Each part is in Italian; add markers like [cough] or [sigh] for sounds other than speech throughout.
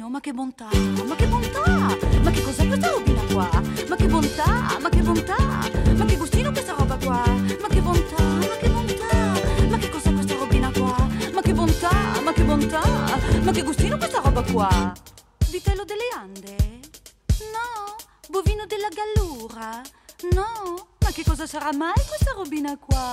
gustino, ma che bontà, ma che bontà, ma che cos'è questa robina qua? Ma che bontà, ma che bontà, ma che gustino questa roba qua? Ma che bontà, ma che bontà, ma che cos'è questa robina qua? Ma che bontà, ma che bontà, ma che gustino questa roba qua? Vitello delle Ande? No, bovino della Gallura? No, ma che cosa sarà mai questa robina qua?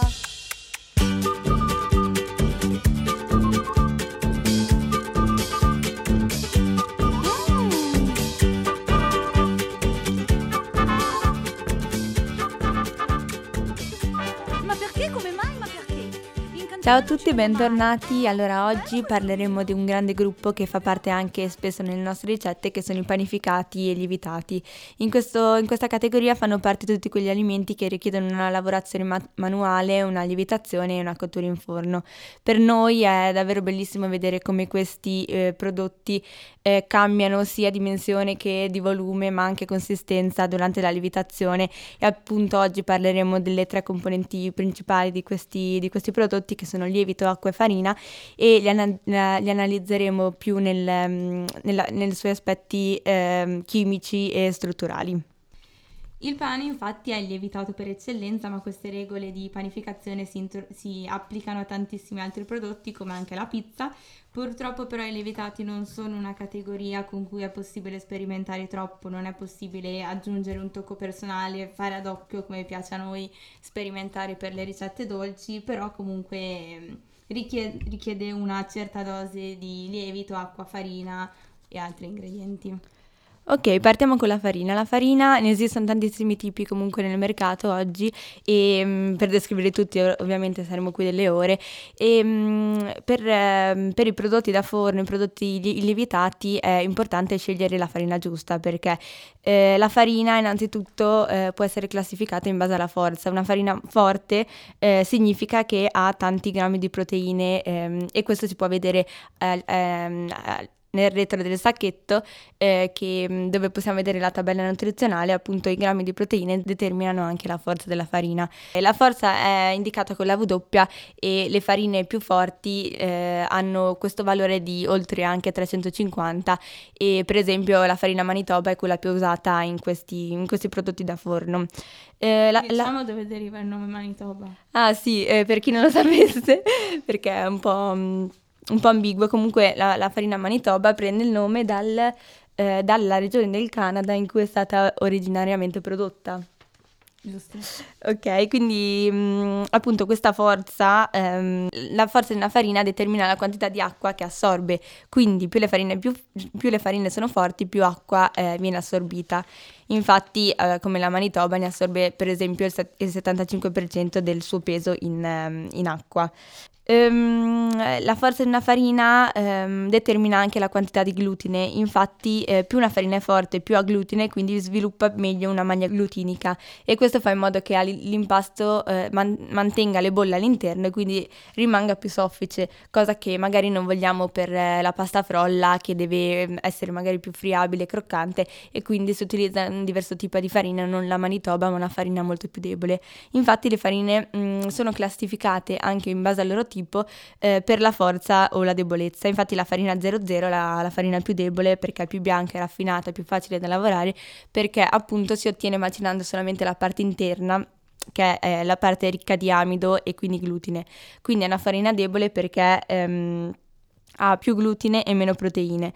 Ciao a tutti bentornati. Allora, oggi parleremo di un grande gruppo che fa parte anche spesso nelle nostre ricette, che sono i panificati e lievitati. In, questo- in questa categoria fanno parte tutti quegli alimenti che richiedono una lavorazione ma- manuale, una lievitazione e una cottura in forno. Per noi è davvero bellissimo vedere come questi eh, prodotti eh, cambiano sia dimensione che di volume, ma anche consistenza durante la lievitazione. E appunto oggi parleremo delle tre componenti principali di questi, di questi prodotti che sono lievito, acqua e farina e li, ana- li analizzeremo più nel, mm, nella- nei suoi aspetti ehm, chimici e strutturali. Il pane infatti è lievitato per eccellenza, ma queste regole di panificazione si, intro- si applicano a tantissimi altri prodotti come anche la pizza. Purtroppo però i lievitati non sono una categoria con cui è possibile sperimentare troppo, non è possibile aggiungere un tocco personale, fare ad occhio come piace a noi sperimentare per le ricette dolci, però comunque ehm, richie- richiede una certa dose di lievito, acqua, farina e altri ingredienti. Ok, partiamo con la farina. La farina ne esistono tantissimi tipi comunque nel mercato oggi e mm, per descriverli tutti ov- ovviamente saremo qui delle ore e mm, per, ehm, per i prodotti da forno, i prodotti li- lievitati è importante scegliere la farina giusta perché eh, la farina innanzitutto eh, può essere classificata in base alla forza. Una farina forte eh, significa che ha tanti grammi di proteine ehm, e questo si può vedere eh, ehm, eh, nel retro del sacchetto eh, che, mh, dove possiamo vedere la tabella nutrizionale, appunto i grammi di proteine determinano anche la forza della farina. E la forza è indicata con la W e le farine più forti eh, hanno questo valore di oltre anche 350 e per esempio la farina Manitoba è quella più usata in questi, in questi prodotti da forno. Eh, la- la- Diciamo dove deriva il nome Manitoba. Ah sì, eh, per chi non lo sapesse, [laughs] perché è un po', mm, un po' ambiguo, comunque la, la farina Manitoba prende il nome dal, eh, dalla regione del Canada in cui è stata originariamente prodotta. Giusto. Ok, quindi mm, appunto questa forza, ehm, la forza di una farina determina la quantità di acqua che assorbe, quindi più le farine, più, più le farine sono forti, più acqua eh, viene assorbita. Infatti, eh, come la Manitoba ne assorbe per esempio il, set- il 75% del suo peso in, ehm, in acqua. Ehm, la forza di una farina ehm, determina anche la quantità di glutine, infatti eh, più una farina è forte, più ha glutine, quindi sviluppa meglio una maglia glutinica e questo fa in modo che l'impasto eh, man- mantenga le bolle all'interno e quindi rimanga più soffice, cosa che magari non vogliamo per eh, la pasta frolla che deve essere magari più friabile e croccante e quindi si utilizza un diverso tipo di farina, non la manitoba ma una farina molto più debole. Infatti le farine mm, sono classificate anche in base al loro tipo eh, per la forza o la debolezza. Infatti la farina 00 la, la farina più debole perché è più bianca, è raffinata, è più facile da lavorare perché appunto si ottiene macinando solamente la parte interna che è la parte ricca di amido e quindi glutine. Quindi è una farina debole perché ehm, ha più glutine e meno proteine.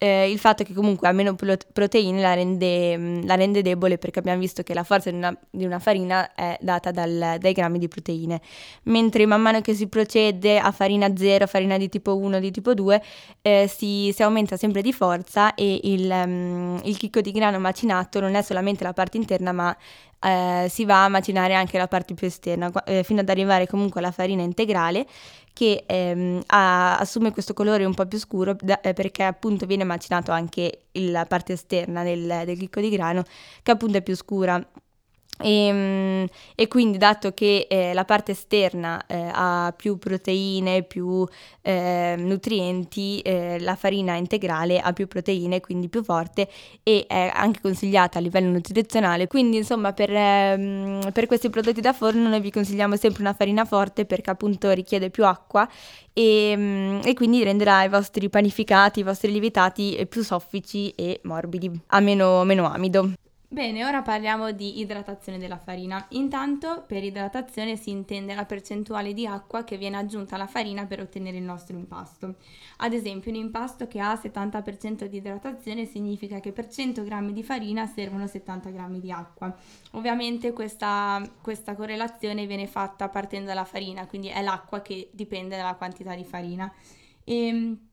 Eh, il fatto che comunque ha meno pro- proteine la rende, mm, la rende debole perché abbiamo visto che la forza di una, di una farina è data dal- dai grammi di proteine, mentre man mano che si procede a farina 0, farina di tipo 1, di tipo 2, eh, si, si aumenta sempre di forza e il, mm, il chicco di grano macinato non è solamente la parte interna ma eh, si va a macinare anche la parte più esterna eh, fino ad arrivare comunque alla farina integrale che ehm, ha- assume questo colore un po' più scuro da- eh, perché appunto viene macinato anche la parte esterna del, del chicco di grano che appunto è più scura. E, mm, e, quindi dato che eh, la parte esterna eh, ha più proteine, più eh, nutrienti, eh, la farina integrale ha più proteine, quindi più forte e è anche consigliata a livello nutrizionale. Quindi insomma per, ehm, per questi prodotti da forno noi vi consigliamo sempre una farina forte perché appunto richiede più acqua e, mm, e quindi renderà i vostri panificati, i vostri lievitati più soffici e morbidi, a meno, meno amido. Bene, ora parliamo di idratazione della farina. Intanto per idratazione si intende la percentuale di acqua che viene aggiunta alla farina per ottenere il nostro impasto. Ad esempio, un impasto che ha 70% di idratazione significa che per 100 g di farina servono 70 g di acqua. Ovviamente questa, questa correlazione viene fatta partendo dalla farina, quindi è l'acqua che dipende dalla quantità di farina. E, ehm,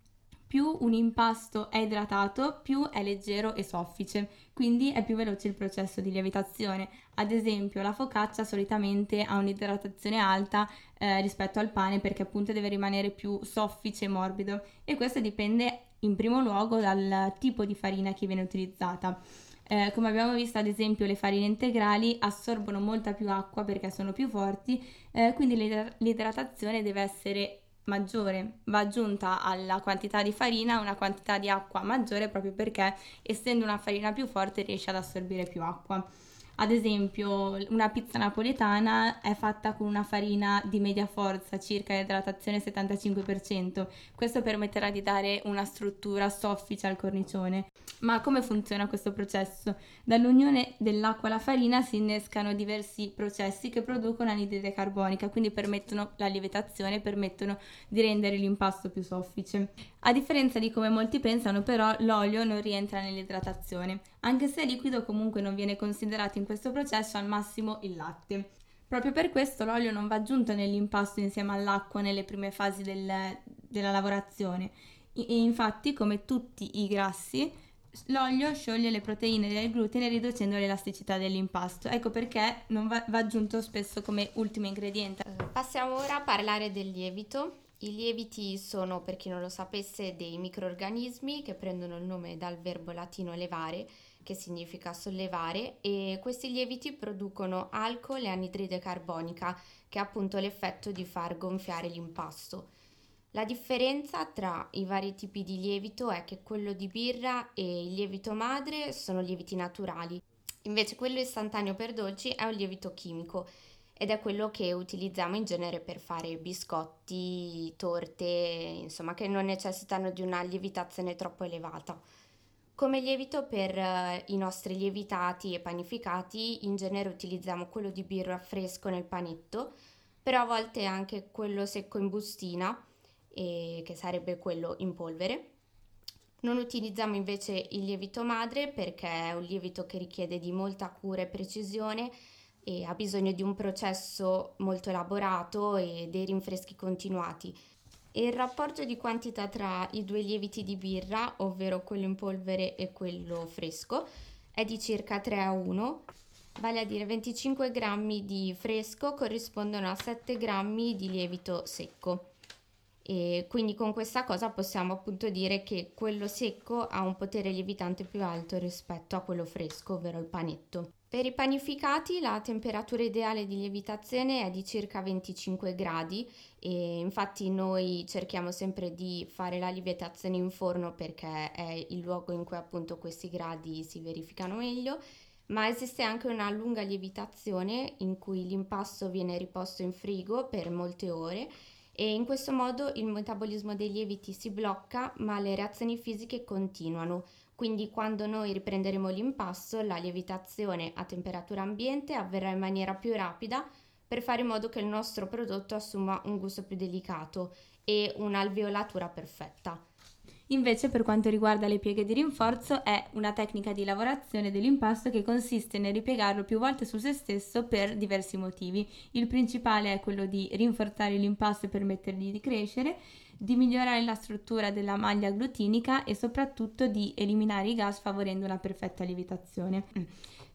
più un impasto è idratato, più è leggero e soffice, quindi è più veloce il processo di lievitazione. Ad esempio, la focaccia solitamente ha un'idratazione alta eh, rispetto al pane perché appunto deve rimanere più soffice e morbido e questo dipende in primo luogo dal tipo di farina che viene utilizzata. Eh, come abbiamo visto, ad esempio, le farine integrali assorbono molta più acqua perché sono più forti, eh, quindi l'idratazione deve essere maggiore, va aggiunta alla quantità di farina una quantità di acqua maggiore proprio perché essendo una farina più forte riesce ad assorbire più acqua. Ad esempio, una pizza napoletana è fatta con una farina di media forza, circa idratazione 75%. Questo permetterà di dare una struttura soffice al cornicione. Ma come funziona questo processo? Dall'unione dell'acqua alla farina si innescano diversi processi che producono anidride carbonica, quindi permettono la lievitazione, permettono di rendere l'impasto più soffice. A differenza di come molti pensano, però, l'olio non rientra nell'idratazione. Anche se liquido, comunque non viene considerato in questo processo al massimo il latte. Proprio per questo l'olio non va aggiunto nell'impasto insieme all'acqua nelle prime fasi del, della lavorazione. E infatti, come tutti i grassi, l'olio scioglie le proteine del glutine riducendo l'elasticità dell'impasto. Ecco perché non va, va aggiunto spesso come ultimo ingrediente. Passiamo ora a parlare del lievito. I lieviti sono, per chi non lo sapesse, dei microorganismi che prendono il nome dal verbo latino levare, che significa sollevare, e questi lieviti producono alcol e anidride carbonica, che ha appunto l'effetto di far gonfiare l'impasto. La differenza tra i vari tipi di lievito è che quello di birra e il lievito madre sono lieviti naturali, invece quello istantaneo per dolci è un lievito chimico ed è quello che utilizziamo in genere per fare biscotti, torte, insomma, che non necessitano di una lievitazione troppo elevata. Come lievito per uh, i nostri lievitati e panificati, in genere utilizziamo quello di birra fresco nel panetto, però a volte anche quello secco in bustina, eh, che sarebbe quello in polvere. Non utilizziamo invece il lievito madre perché è un lievito che richiede di molta cura e precisione e ha bisogno di un processo molto elaborato e dei rinfreschi continuati. E il rapporto di quantità tra i due lieviti di birra, ovvero quello in polvere e quello fresco, è di circa 3 a 1, vale a dire 25 grammi di fresco corrispondono a 7 grammi di lievito secco. E quindi con questa cosa possiamo appunto dire che quello secco ha un potere lievitante più alto rispetto a quello fresco, ovvero il panetto. Per i panificati la temperatura ideale di lievitazione è di circa 25 gradi e infatti noi cerchiamo sempre di fare la lievitazione in forno perché è il luogo in cui appunto questi gradi si verificano meglio, ma esiste anche una lunga lievitazione in cui l'impasto viene riposto in frigo per molte ore e in questo modo il metabolismo dei lieviti si blocca ma le reazioni fisiche continuano quindi quando noi riprenderemo l'impasto, la lievitazione a temperatura ambiente avverrà in maniera più rapida per fare in modo che il nostro prodotto assuma un gusto più delicato e un'alveolatura perfetta. Invece per quanto riguarda le pieghe di rinforzo è una tecnica di lavorazione dell'impasto che consiste nel ripiegarlo più volte su se stesso per diversi motivi. Il principale è quello di rinforzare l'impasto e permettergli di crescere di migliorare la struttura della maglia glutinica e soprattutto di eliminare i gas favorendo una perfetta lievitazione.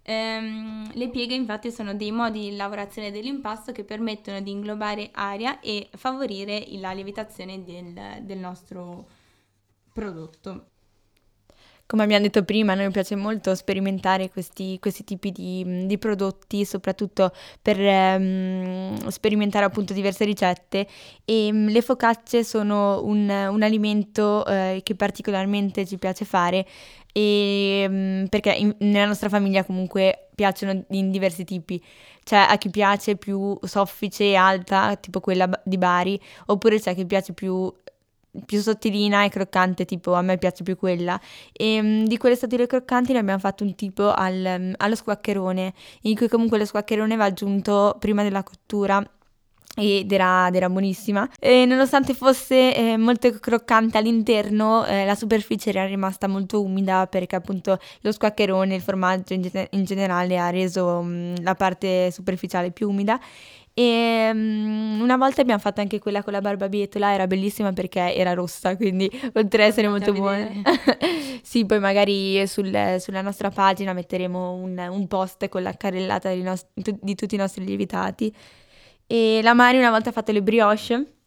Ehm, le pieghe infatti sono dei modi di lavorazione dell'impasto che permettono di inglobare aria e favorire la lievitazione del, del nostro prodotto. Come abbiamo detto prima, a noi piace molto sperimentare questi, questi tipi di, di, prodotti, soprattutto per um, sperimentare appunto diverse ricette e le focacce sono un, un alimento uh, che particolarmente ci piace fare e, perché in, nella nostra famiglia comunque piacciono in diversi tipi, cioè a chi piace più soffice e alta, tipo quella di Bari, oppure c'è a chi piace più più sottilina e croccante, tipo a me piace più quella. E um, di quelle statue croccanti ne abbiamo fatto un tipo al, um, allo squaccherone, in cui comunque lo squaccherone va aggiunto prima della cottura ed era, ed era, buonissima. E nonostante fosse eh, molto croccante all'interno, eh, la superficie era rimasta molto umida perché appunto lo squaccherone, il formaggio in, gen- in generale ha reso mh, la parte superficiale più umida e um, una volta abbiamo fatto anche quella con la barbabietola, era bellissima perché era rossa, quindi oltre ad essere molto buona. [laughs] sì, poi magari sul, sulla nostra pagina metteremo un, un post con la carrellata di, nos- di tutti i nostri lievitati. E la Mari una volta ha fatto le brioche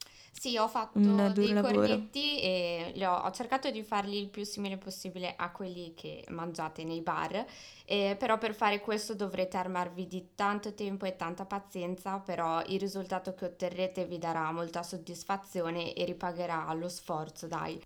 sì, ho fatto un dei lavoro. cornetti e ho, ho, cercato di farli il più simile possibile a quelli che mangiate nei bar, eh, però per fare questo dovrete armarvi di tanto tempo e tanta pazienza, però il risultato che otterrete vi darà molta soddisfazione e ripagherà lo sforzo, dai.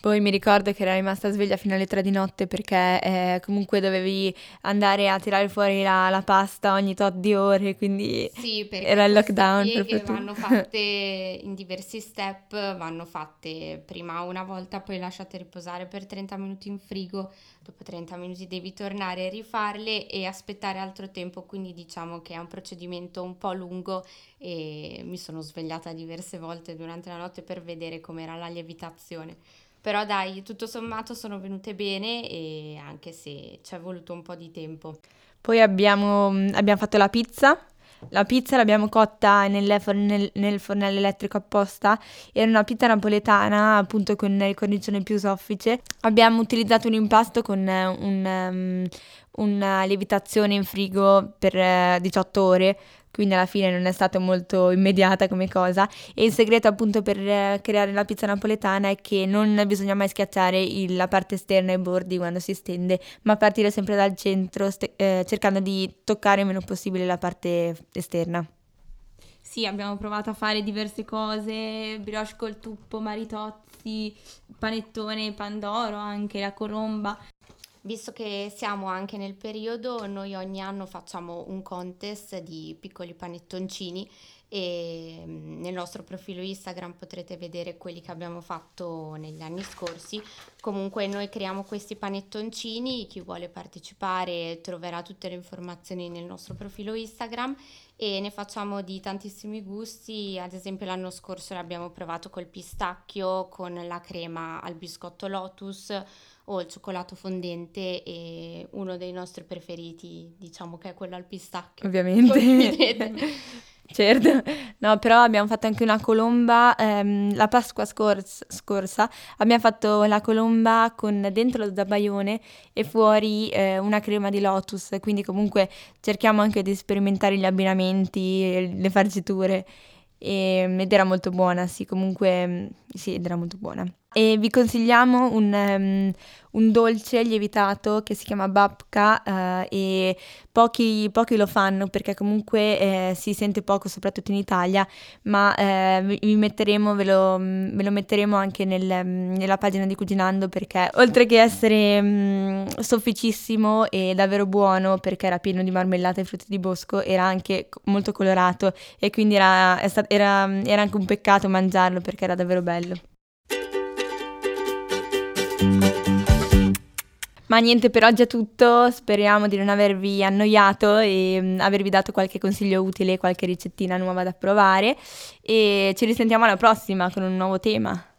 Poi mi ricordo che era rimasta sveglia fino alle tre di notte perché eh, comunque dovevi andare a tirare fuori la, la, pasta ogni tot di ore, quindi sì, era il lockdown. Sì, vanno fatte in diversi step, vanno fatte prima una volta, poi lasciate riposare per 30 minuti in frigo, dopo 30 minuti devi tornare a rifarle e aspettare altro tempo, quindi diciamo che è un procedimento un po' lungo e mi sono svegliata diverse volte durante la notte per vedere com'era la lievitazione. Però dai, tutto sommato sono venute bene e anche se ci è voluto un po' di tempo. Poi abbiamo, abbiamo fatto la pizza. La pizza l'abbiamo cotta nel, fornel, nel fornello elettrico apposta. Era una pizza napoletana, appunto con il cornicione più soffice. Abbiamo utilizzato un impasto con un, um, una lievitazione in frigo per 18 ore quindi alla fine non è stata molto immediata come cosa e il segreto appunto per eh, creare la pizza napoletana è che non bisogna mai schiacciare il, la parte esterna e i bordi quando si stende, ma partire sempre dal centro st- eh, cercando di toccare il meno possibile la parte esterna. Sì, abbiamo provato a fare diverse cose, brioche col tuppo, maritozzi, panettone, pandoro, anche la colomba. Visto che siamo anche nel periodo, noi ogni anno facciamo un contest di piccoli panettoncini e mm, nel nostro profilo Instagram potrete vedere quelli che abbiamo fatto negli anni scorsi. Comunque noi creiamo questi panettoncini, chi vuole partecipare troverà tutte le informazioni nel nostro profilo Instagram e ne facciamo di tantissimi gusti, ad esempio l'anno scorso l'abbiamo provato col pistacchio, con la crema al biscotto lotus o il cioccolato fondente e uno dei nostri preferiti diciamo che è quello al pistacchio. Ovviamente. [laughs] certo, no però abbiamo fatto anche una colomba, ehm, la Pasqua scorsa, scorsa abbiamo fatto la colomba con dentro lo zabaione e fuori eh, una crema di lotus, quindi comunque cerchiamo anche di sperimentare gli abbinamenti, le farciture. E, ed era molto buona, sì comunque sì, ed era molto buona e vi consigliamo un, um, un, dolce lievitato che si chiama babka uh, e pochi, pochi, lo fanno perché comunque eh, si sente poco soprattutto in Italia ma eh, vi metteremo, ve lo, ve lo metteremo anche nel, nella pagina di Cucinando perché oltre che essere um, sofficissimo e davvero buono perché era pieno di marmellata e frutti di bosco era anche molto colorato e quindi era, era, era anche un peccato mangiarlo perché era davvero bello. Ma niente, per oggi è tutto, speriamo di non avervi annoiato e um, avervi dato qualche consiglio utile, qualche ricettina nuova da provare e ci risentiamo alla prossima con un nuovo tema.